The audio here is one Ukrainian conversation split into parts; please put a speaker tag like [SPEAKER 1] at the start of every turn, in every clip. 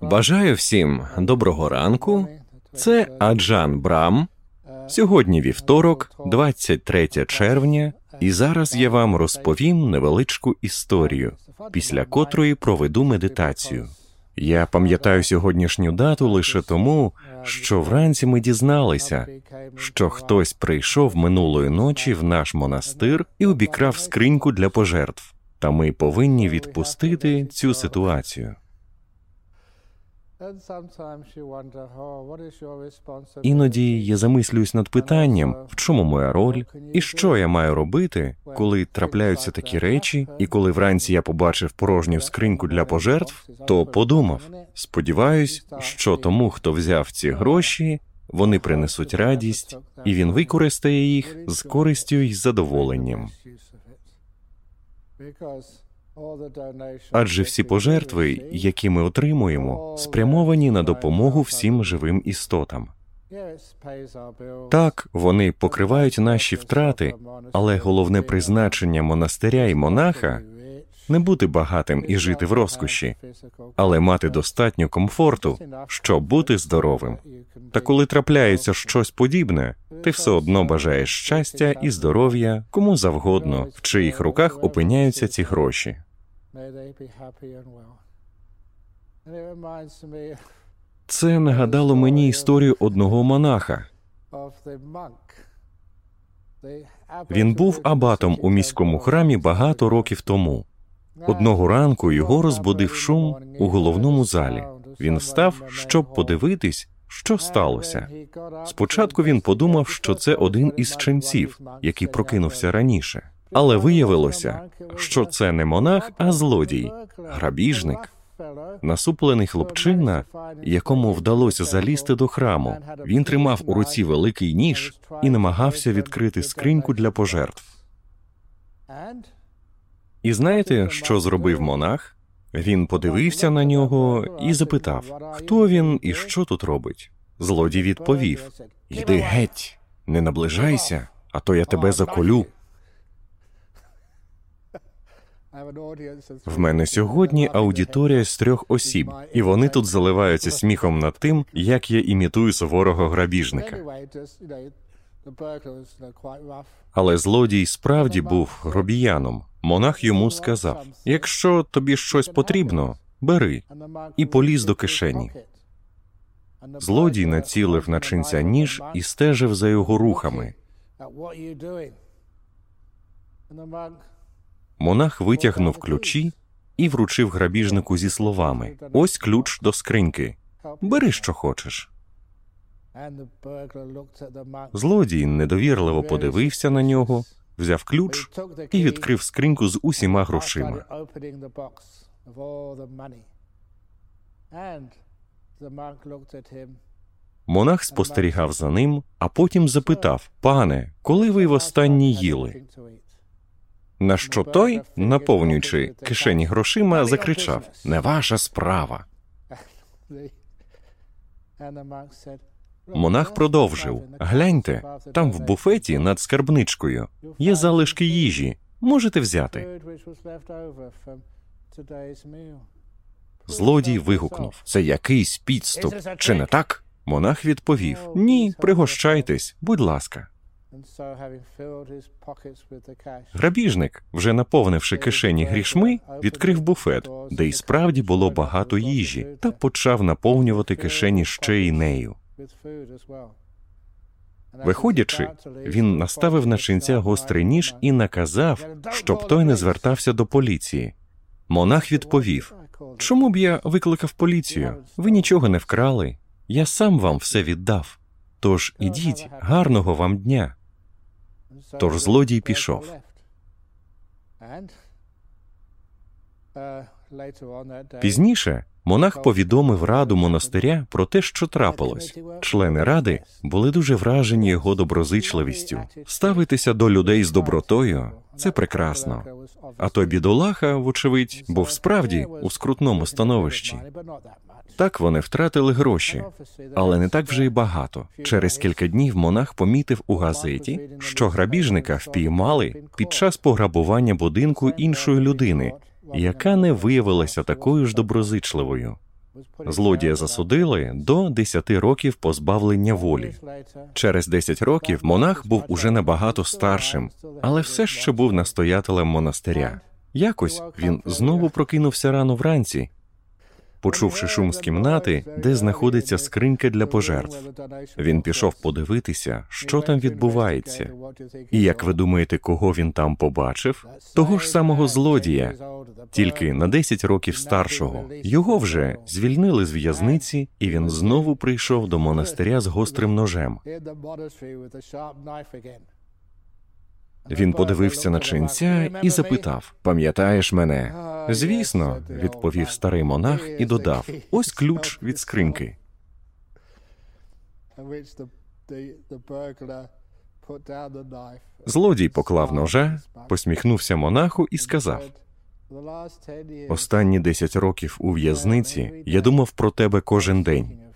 [SPEAKER 1] Бажаю всім доброго ранку. Це Аджан Брам. Сьогодні вівторок, 23 червня, і зараз я вам розповім невеличку історію, після котрої проведу медитацію. Я пам'ятаю сьогоднішню дату лише тому, що вранці ми дізналися, що хтось прийшов минулої ночі в наш монастир і обікрав скриньку для пожертв, та ми повинні відпустити цю ситуацію. Іноді я замислююсь над питанням, в чому моя роль, і що я маю робити, коли трапляються такі речі, і коли вранці я побачив порожню скриньку для пожертв, то подумав: сподіваюсь, що тому, хто взяв ці гроші, вони принесуть радість, і він використає їх з користю і задоволенням. Адже всі пожертви, які ми отримуємо, спрямовані на допомогу всім живим істотам. Так, вони покривають наші втрати, але головне призначення монастиря і монаха не бути багатим і жити в розкоші, але мати достатньо комфорту, щоб бути здоровим. Та коли трапляється щось подібне, ти все одно бажаєш щастя і здоров'я кому завгодно, в чиїх руках опиняються ці гроші. Це нагадало мені історію одного монаха. Він був абатом у міському храмі багато років тому. Одного ранку його розбудив шум у головному залі. Він встав, щоб подивитись, що сталося. Спочатку він подумав, що це один із ченців, який прокинувся раніше, але виявилося, що це не монах, а злодій, грабіжник. Насуплений хлопчина, якому вдалося залізти до храму. Він тримав у руці великий ніж і намагався відкрити скриньку для пожертв. І знаєте, що зробив монах? Він подивився на нього і запитав, хто він і що тут робить. Злодій відповів: Йди геть, не наближайся, а то я тебе заколю. В мене сьогодні аудиторія з трьох осіб, і вони тут заливаються сміхом над тим, як я імітую суворого грабіжника. Але злодій справді був гробіяном. Монах йому сказав: якщо тобі щось потрібно, бери і поліз до кишені. Злодій націлив на чинця ніж і стежив за його рухами. Монах витягнув ключі і вручив грабіжнику зі словами: Ось ключ до скриньки. Бери, що хочеш. Злодій недовірливо подивився на нього, взяв ключ і відкрив скриньку з усіма грошима. Монах спостерігав за ним, а потім запитав: Пане, коли ви востаннє їли? На що той, наповнюючи кишені грошима, закричав: Не ваша справа. Монах продовжив гляньте, там в буфеті над скарбничкою є залишки їжі. Можете взяти. Злодій вигукнув це якийсь підступ, чи не так? Монах відповів Ні, пригощайтесь, будь ласка. Грабіжник, вже наповнивши кишені грішми, відкрив буфет, де й справді було багато їжі, та почав наповнювати кишені ще й нею. Виходячи, він наставив на чинця гострий ніж і наказав, щоб той не звертався до поліції. Монах відповів: Чому б я викликав поліцію? Ви нічого не вкрали. Я сам вам все віддав. Тож ідіть, гарного вам дня. Тож злодій пішов. Пізніше монах повідомив раду монастиря про те, що трапилось. Члени ради були дуже вражені його доброзичливістю. Ставитися до людей з добротою це прекрасно. А той бідолаха, вочевидь, був справді у скрутному становищі. Так вони втратили гроші, але не так вже й багато. Через кілька днів монах помітив у газеті, що грабіжника впіймали під час пограбування будинку іншої людини, яка не виявилася такою ж доброзичливою. Злодія засудили до 10 років позбавлення волі. Через 10 років монах був уже набагато старшим, але все ще був настоятелем монастиря. Якось він знову прокинувся рано вранці, почувши шум з кімнати, де знаходиться скринька для пожертв. Він пішов подивитися, що там відбувається. І як ви думаєте, кого він там побачив? Того ж самого злодія, тільки на 10 років старшого. Його вже звільнили з в'язниці, і він знову прийшов до монастиря з гострим ножем. Він подивився на ченця і запитав: Пам'ятаєш мене? Звісно, відповів старий монах і додав: ось ключ від скриньки. Злодій поклав ножа, посміхнувся монаху і сказав: Останні десять років у в'язниці я думав про тебе кожен день.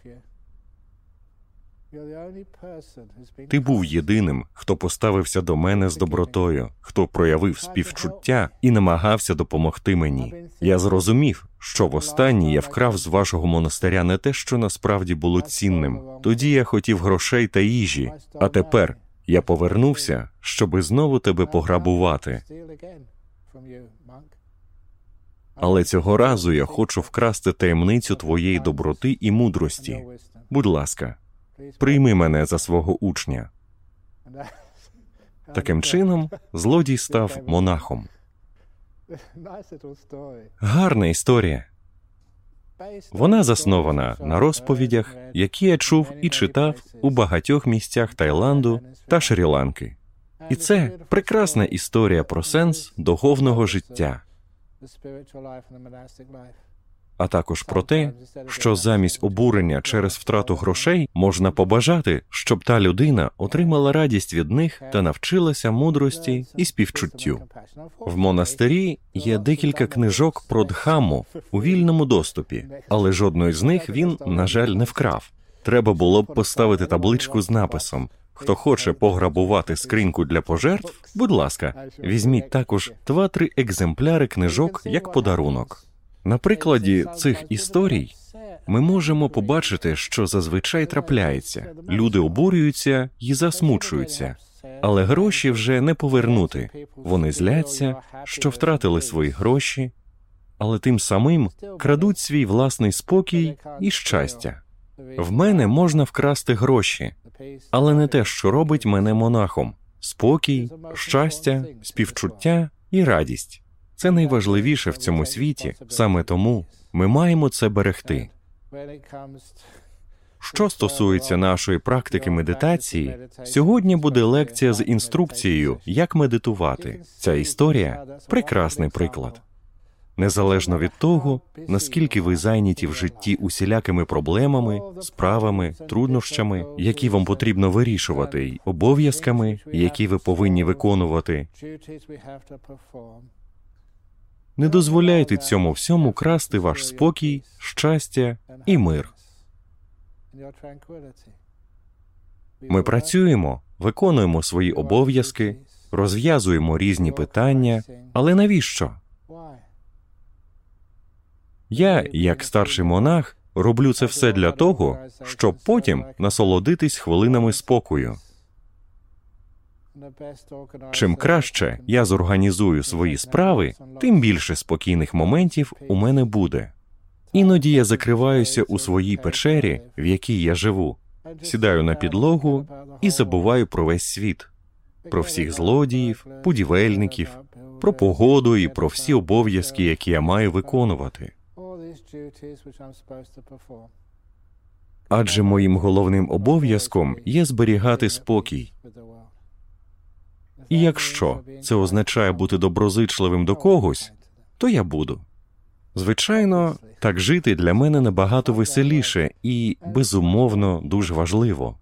[SPEAKER 1] Ти був єдиним, хто поставився до мене з добротою, хто проявив співчуття і намагався допомогти мені. Я зрозумів, що востаннє я вкрав з вашого монастиря не те, що насправді було цінним. Тоді я хотів грошей та їжі, а тепер я повернувся, щоби знову тебе пограбувати. Але цього разу я хочу вкрасти таємницю твоєї доброти і мудрості. Будь ласка, прийми мене за свого учня. Таким чином, злодій став монахом. Гарна історія. Вона заснована на розповідях, які я чув і читав у багатьох місцях Таїланду та Шрі-Ланки. І це прекрасна історія про сенс духовного життя а також про те, що замість обурення через втрату грошей можна побажати, щоб та людина отримала радість від них та навчилася мудрості і співчуттю. В монастирі є декілька книжок про дхамму у вільному доступі, але жодної з них він, на жаль, не вкрав. Треба було б поставити табличку з написом. Хто хоче пограбувати скриньку для пожертв, будь ласка, візьміть також два-три екземпляри книжок як подарунок. На прикладі цих історій ми можемо побачити, що зазвичай трапляється. Люди обурюються і засмучуються, але гроші вже не повернути. Вони зляться, що втратили свої гроші, але тим самим крадуть свій власний спокій і щастя. В мене можна вкрасти гроші, але не те, що робить мене монахом: спокій, щастя, співчуття і радість. Це найважливіше в цьому світі, саме тому ми маємо це берегти. Що стосується нашої практики медитації, сьогодні буде лекція з інструкцією, як медитувати. Ця історія прекрасний приклад. Незалежно від того, наскільки ви зайняті в житті усілякими проблемами, справами, труднощами, які вам потрібно вирішувати, й обов'язками, які ви повинні виконувати, не дозволяйте цьому всьому красти ваш спокій, щастя і мир. Ми працюємо, виконуємо свої обов'язки, розв'язуємо різні питання, але навіщо? Я, як старший монах, роблю це все для того, щоб потім насолодитись хвилинами спокою. Чим краще я зорганізую свої справи, тим більше спокійних моментів у мене буде. Іноді я закриваюся у своїй печері, в якій я живу, сідаю на підлогу і забуваю про весь світ, про всіх злодіїв, будівельників, про погоду і про всі обов'язки, які я маю виконувати. Адже моїм головним обов'язком є зберігати спокій. І якщо це означає бути доброзичливим до когось, то я буду. Звичайно, так жити для мене набагато веселіше і, безумовно, дуже важливо.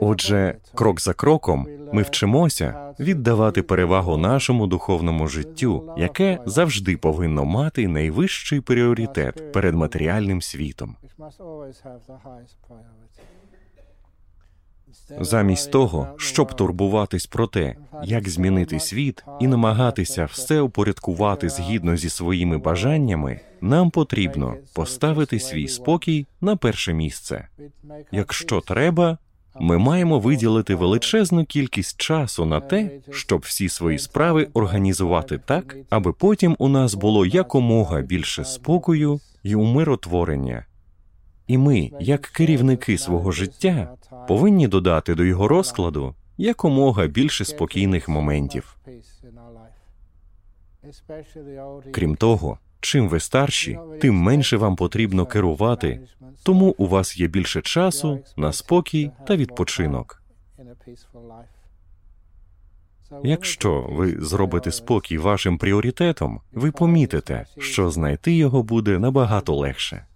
[SPEAKER 1] Отже, крок за кроком ми вчимося віддавати перевагу нашому духовному життю, яке завжди повинно мати найвищий пріоритет перед матеріальним світом. Замість того, щоб турбуватись про те, як змінити світ і намагатися все упорядкувати згідно зі своїми бажаннями, нам потрібно поставити свій спокій на перше місце. Якщо треба, ми маємо виділити величезну кількість часу на те, щоб всі свої справи організувати так, аби потім у нас було якомога більше спокою і умиротворення. І ми, як керівники свого життя, повинні додати до його розкладу якомога більше спокійних моментів. Крім того, чим ви старші, тим менше вам потрібно керувати, тому у вас є більше часу на спокій та відпочинок. Якщо ви зробите спокій вашим пріоритетом, ви помітите, що знайти його буде набагато легше.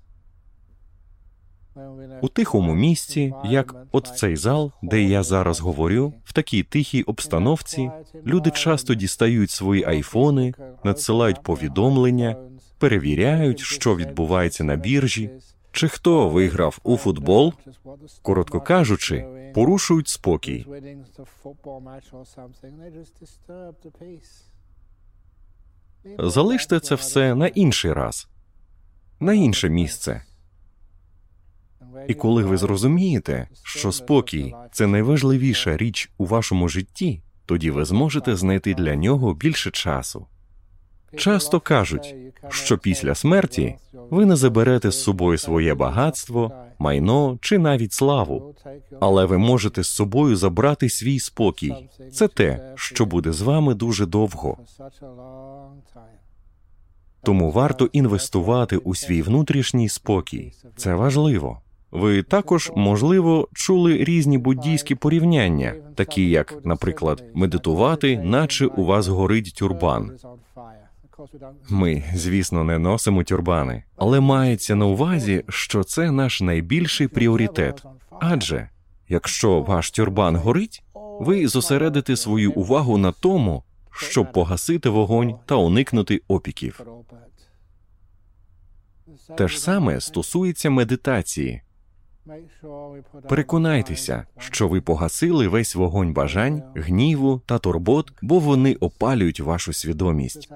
[SPEAKER 1] У тихому місці, як от цей зал, де я зараз говорю, в такій тихій обстановці люди часто дістають свої айфони, надсилають повідомлення, перевіряють, що відбувається на біржі, чи хто виграв у футбол, коротко кажучи, порушують спокій. Залиште це все на інший раз, на інше місце. І коли ви зрозумієте, що спокій це найважливіша річ у вашому житті, тоді ви зможете знайти для нього більше часу. Часто кажуть, що після смерті ви не заберете з собою своє багатство, майно чи навіть славу, але ви можете з собою забрати свій спокій. Це те, що буде з вами дуже довго. Тому варто інвестувати у свій внутрішній спокій. Це важливо. Ви також, можливо, чули різні буддійські порівняння, такі як, наприклад, медитувати, наче у вас горить тюрбан. Ми, звісно, не носимо тюрбани, але мається на увазі, що це наш найбільший пріоритет. Адже якщо ваш тюрбан горить, ви зосередите свою увагу на тому, щоб погасити вогонь та уникнути опіків. Те ж саме стосується медитації. Переконайтеся, що ви погасили весь вогонь бажань, гніву та турбот, бо вони опалюють вашу свідомість.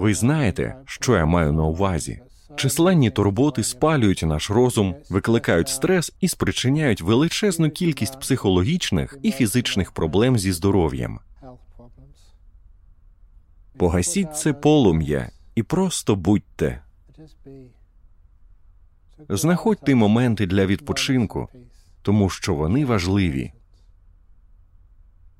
[SPEAKER 1] Ви знаєте, що я маю на увазі. Численні турботи спалюють наш розум, викликають стрес і спричиняють величезну кількість психологічних і фізичних проблем зі здоров'ям. Погасіть це полум'я і просто будьте. Знаходьте моменти для відпочинку, тому що вони важливі.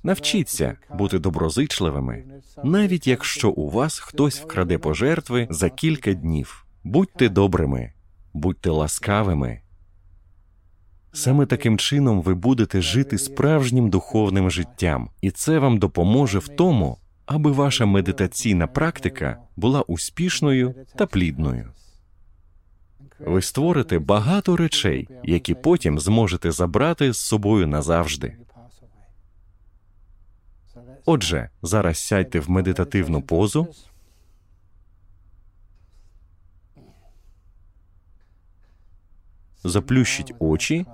[SPEAKER 1] Навчіться бути доброзичливими, навіть якщо у вас хтось вкраде пожертви за кілька днів. Будьте добрими, будьте ласкавими. Саме таким чином ви будете жити справжнім духовним життям, і це вам допоможе в тому, аби ваша медитаційна практика була успішною та плідною. Ви створите багато речей, які потім зможете забрати з собою назавжди. Отже, зараз сядьте в медитативну позу. Заплющіть очі.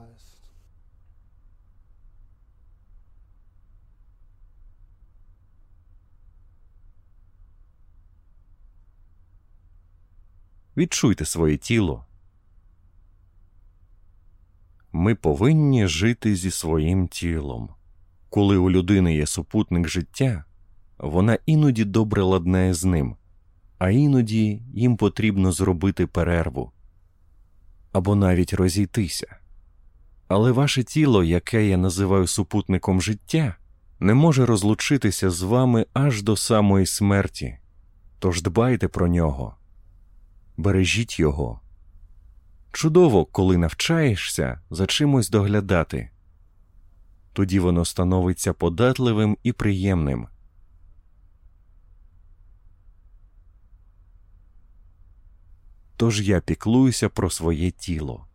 [SPEAKER 1] Відчуйте своє тіло. Ми повинні жити зі своїм тілом. Коли у людини є супутник життя, вона іноді добре ладнає з ним, а іноді їм потрібно зробити перерву або навіть розійтися. Але ваше тіло, яке я називаю супутником життя, не може розлучитися з вами аж до самої смерті, тож дбайте про нього, бережіть його. Чудово, коли навчаєшся за чимось доглядати, тоді воно становиться податливим і приємним. Тож я піклуюся про своє тіло.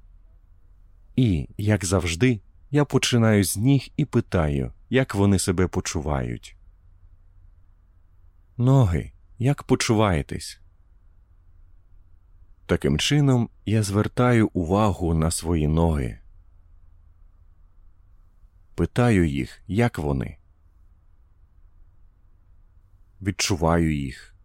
[SPEAKER 1] І, як завжди, я починаю з ніг і питаю, як вони себе почувають. Ноги, як почуваєтесь? Таким чином, я звертаю увагу на свої ноги. питаю їх, як вони. Відчуваю їх.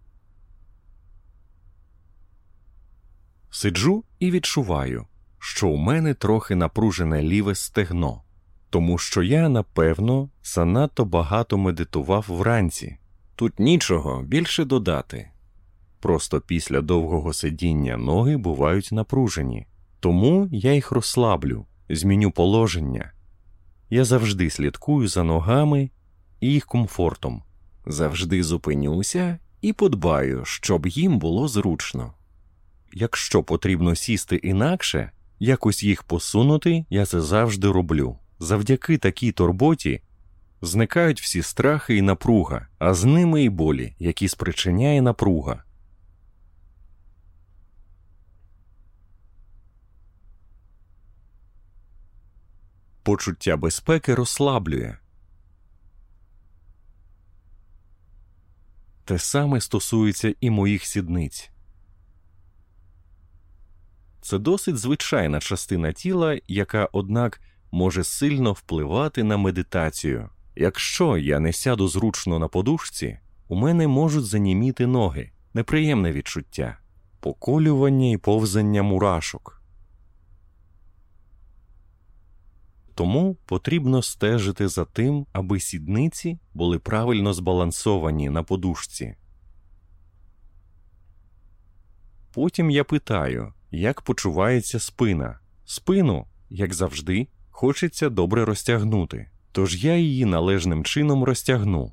[SPEAKER 1] Сиджу і відчуваю, що у мене трохи напружене ліве стегно, тому що я, напевно, занадто багато медитував вранці. Тут нічого більше додати. Просто після довгого сидіння ноги бувають напружені, тому я їх розслаблю, зміню положення. Я завжди слідкую за ногами і їх комфортом, завжди зупинюся і подбаю, щоб їм було зручно. Якщо потрібно сісти інакше, якось їх посунути, я це завжди роблю. Завдяки такій турботі зникають всі страхи і напруга, а з ними і болі, які спричиняє напруга. Почуття безпеки розслаблює. Те саме стосується і моїх сідниць. Це досить звичайна частина тіла, яка, однак, може сильно впливати на медитацію. Якщо я не сяду зручно на подушці, у мене можуть заніміти ноги, неприємне відчуття, поколювання і повзання мурашок. Тому потрібно стежити за тим, аби сідниці були правильно збалансовані на подушці. Потім я питаю, як почувається спина. Спину, як завжди, хочеться добре розтягнути, тож я її належним чином розтягну.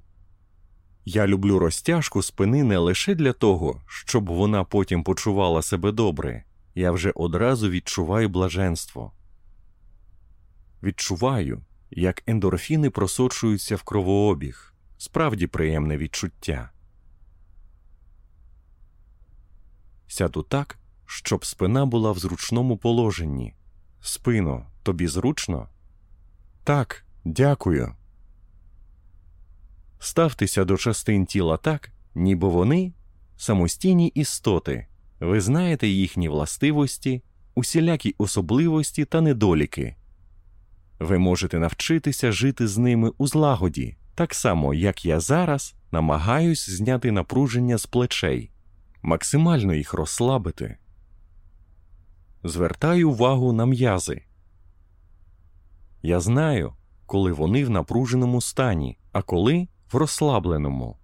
[SPEAKER 1] Я люблю розтяжку спини не лише для того, щоб вона потім почувала себе добре, я вже одразу відчуваю блаженство. Відчуваю, як ендорфіни просочуються в кровообіг, справді приємне відчуття. Сяду так, щоб спина була в зручному положенні. Спино, тобі зручно? Так, дякую. Ставтеся до частин тіла так, ніби вони самостійні істоти, ви знаєте їхні властивості, усілякі особливості та недоліки. Ви можете навчитися жити з ними у злагоді, так само, як я зараз намагаюсь зняти напруження з плечей, максимально їх розслабити. Звертаю увагу на м'язи. Я знаю, коли вони в напруженому стані, а коли в розслабленому.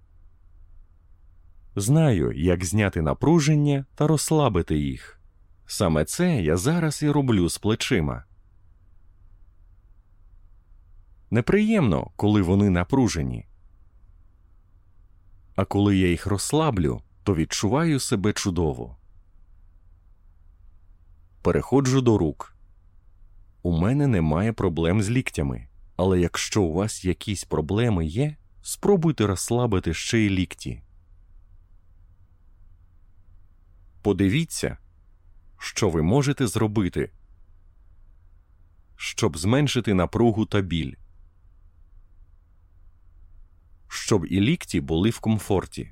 [SPEAKER 1] Знаю, як зняти напруження та розслабити їх. Саме це я зараз і роблю з плечима. Неприємно, коли вони напружені. А коли я їх розслаблю, то відчуваю себе чудово. Переходжу до рук. У мене немає проблем з ліктями, але якщо у вас якісь проблеми є, спробуйте розслабити ще й лікті. Подивіться, що ви можете зробити, щоб зменшити напругу та біль щоб і лікті були в комфорті.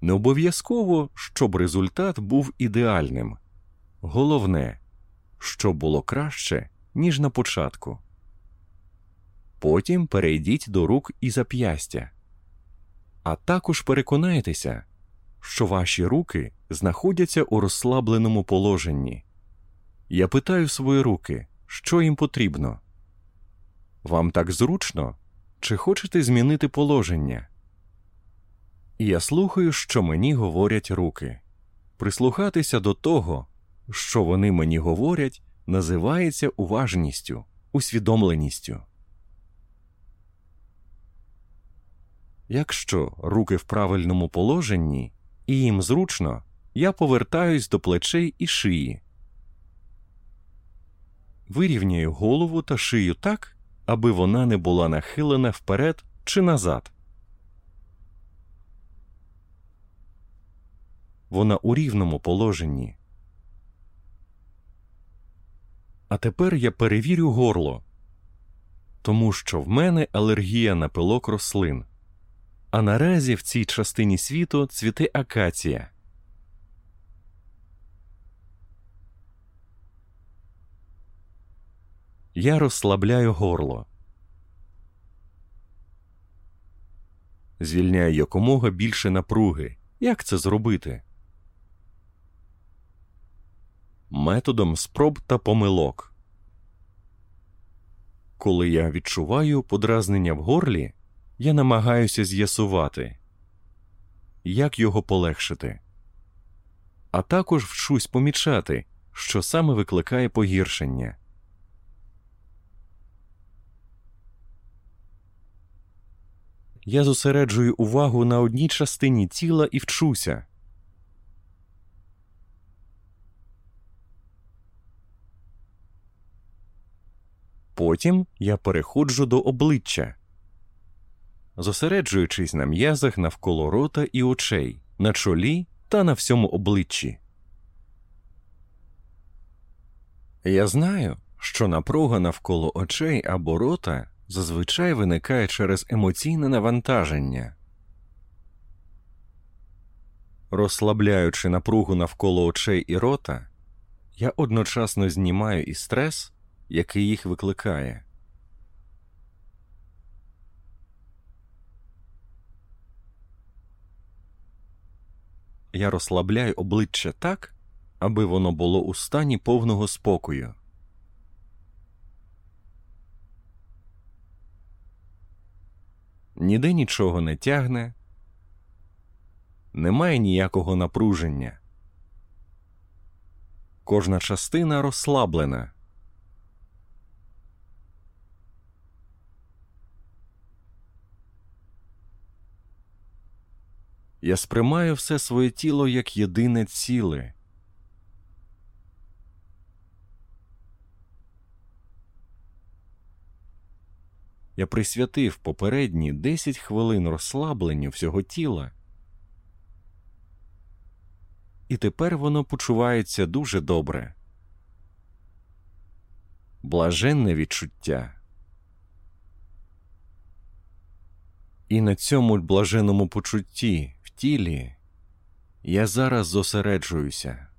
[SPEAKER 1] Не обов'язково, щоб результат був ідеальним. Головне, щоб було краще, ніж на початку. Потім перейдіть до рук і зап'ястя, а також переконайтеся, що ваші руки знаходяться у розслабленому положенні. Я питаю свої руки, що їм потрібно. Вам так зручно? Чи хочете змінити положення? Я слухаю, що мені говорять руки. Прислухатися до того, що вони мені говорять, називається уважністю, усвідомленістю. Якщо руки в правильному положенні і їм зручно, я повертаюсь до плечей і шиї. Вирівняю голову та шию так, аби вона не була нахилена вперед чи назад. Вона у рівному положенні. А тепер я перевірю горло, тому що в мене алергія на пилок рослин. А наразі в цій частині світу цвіте акація. Я розслабляю горло. Звільняю якомога більше напруги. Як це зробити? Методом спроб та помилок. Коли я відчуваю подразнення в горлі, я намагаюся з'ясувати, як його полегшити, а також вчусь помічати, що саме викликає погіршення. Я зосереджую увагу на одній частині тіла і вчуся. Потім я переходжу до обличчя, зосереджуючись на м'язах навколо рота і очей, на чолі та на всьому обличчі. Я знаю, що напруга навколо очей або рота зазвичай виникає через емоційне навантаження. Розслабляючи напругу навколо очей і рота, я одночасно знімаю і стрес, який їх викликає. Я розслабляю обличчя так, аби воно було у стані повного спокою. Ніде нічого не тягне, немає ніякого напруження. Кожна частина розслаблена. Я сприймаю все своє тіло як єдине ціле. Я присвятив попередні 10 хвилин розслабленню всього тіла, і тепер воно почувається дуже добре. Блаженне відчуття. І на цьому блаженному почутті в тілі я зараз зосереджуюся.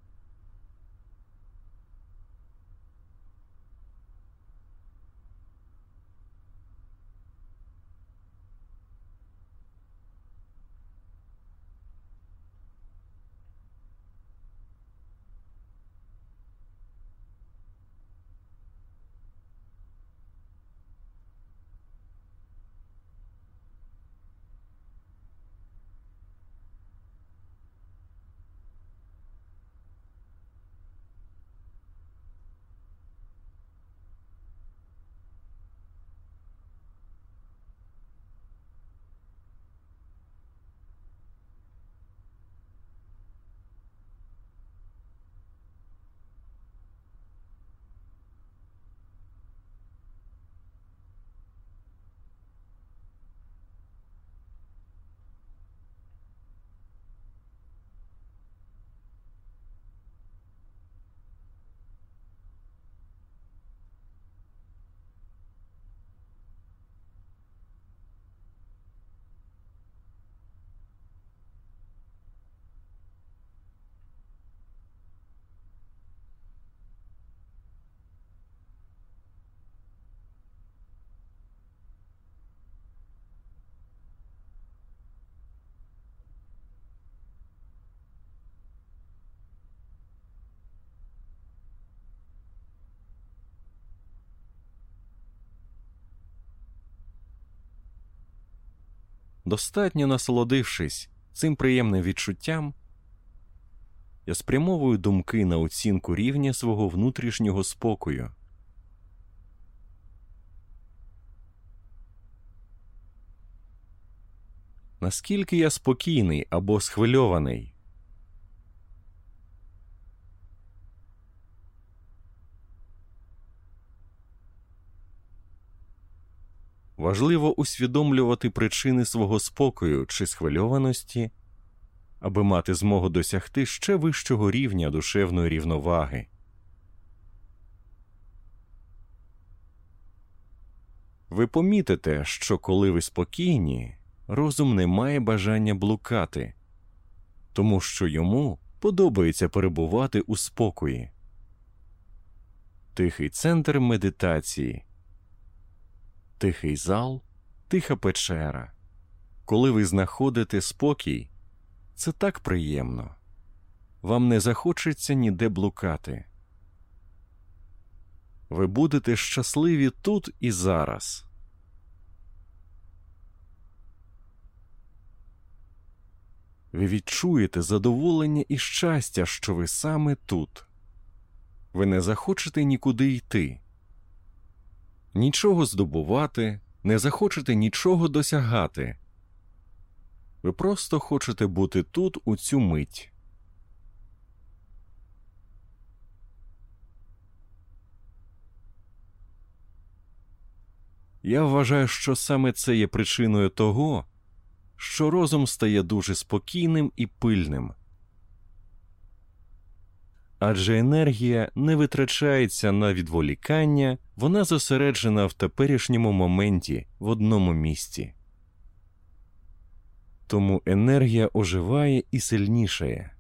[SPEAKER 1] Достатньо насолодившись цим приємним відчуттям, я спрямовую думки на оцінку рівня свого внутрішнього спокою. Наскільки я спокійний або схвильований? Важливо усвідомлювати причини свого спокою чи схвильованості, аби мати змогу досягти ще вищого рівня душевної рівноваги. Ви помітите, що коли ви спокійні, розум не має бажання блукати, тому що йому подобається перебувати у спокої. тихий центр медитації, тихий зал, тиха печера. Коли ви знаходите спокій, це так приємно. Вам не захочеться ніде блукати. Ви будете щасливі тут і зараз. Ви відчуєте задоволення і щастя, що ви саме тут. Ви не захочете нікуди йти, нічого здобувати, не захочете нічого досягати. Ви просто хочете бути тут у цю мить. Я вважаю, що саме це є причиною того, що розум стає дуже спокійним і пильним. Адже енергія не витрачається на відволікання, вона зосереджена в теперішньому моменті в одному місці. Тому енергія оживає і сильнішає.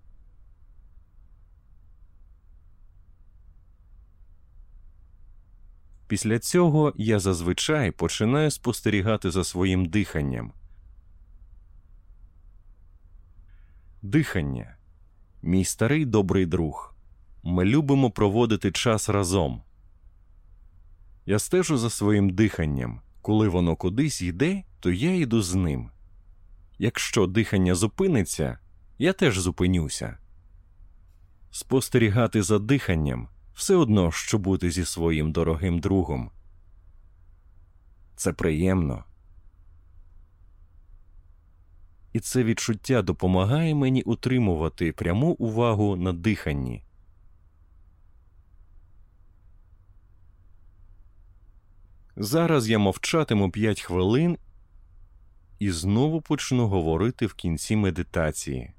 [SPEAKER 1] Після цього я зазвичай починаю спостерігати за своїм диханням. Дихання мій старий добрий друг. Ми любимо проводити час разом. Я стежу за своїм диханням. Коли воно кудись йде, то я йду з ним. Якщо дихання зупиниться, я теж зупинюся. Спостерігати за диханням все одно, що бути зі своїм дорогим другом. Це приємно. І це відчуття допомагає мені утримувати пряму увагу на диханні. Зараз я мовчатиму 5 хвилин і знову почну говорити в кінці медитації.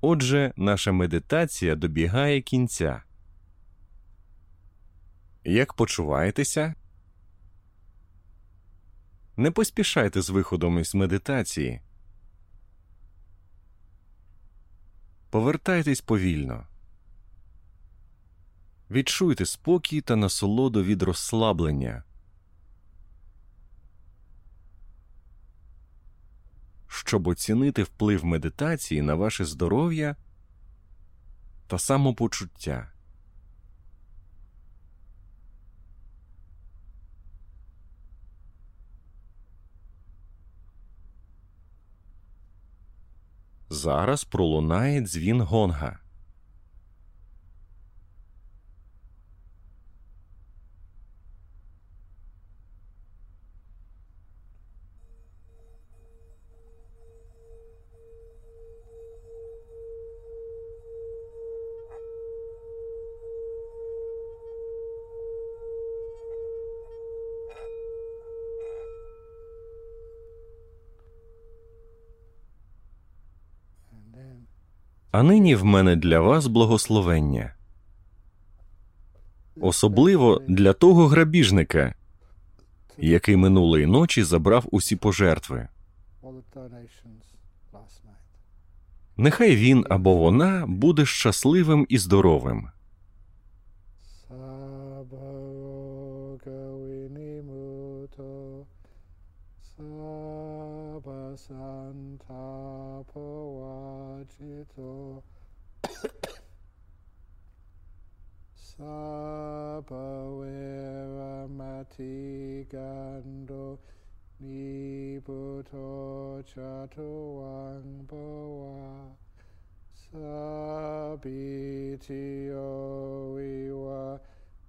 [SPEAKER 1] Отже, наша медитація добігає кінця. Як почуваєтеся? Не поспішайте з виходом із медитації. Повертайтесь повільно. Відчуйте спокій та насолоду від розслаблення. Щоб оцінити вплив медитації на ваше здоров'я та самопочуття. Зараз пролунає дзвін гонга. А нині в мене для вас благословення, особливо для того грабіжника, який минулої ночі забрав усі пожертви. Нехай він або вона буде щасливим і здоровим.
[SPEAKER 2] santapavacito sapavera mati gando niputo chato wang bawa sabitio iwa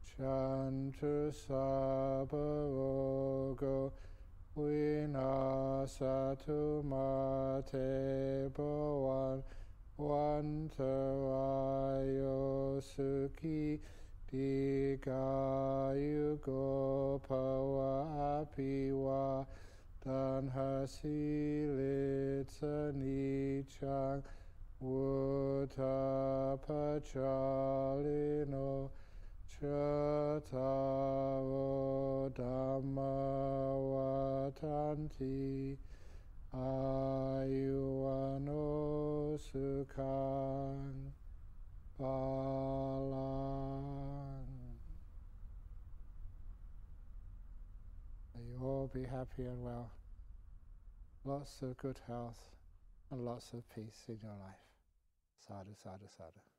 [SPEAKER 2] chantu sabarogo sabitio iwa Vinasatu Mate Bhavan Vantarayo Sukhi Bhikkhayu Gopava Apiva Danhasi Litsanichang Uttapachalino Vinasatu Utapachalino Chataro Dhammawatanti Ayuano Sukhang Balang May you all be happy and well. Lots of good health and lots of peace in your life. Sadhu, sadhu, sadhu.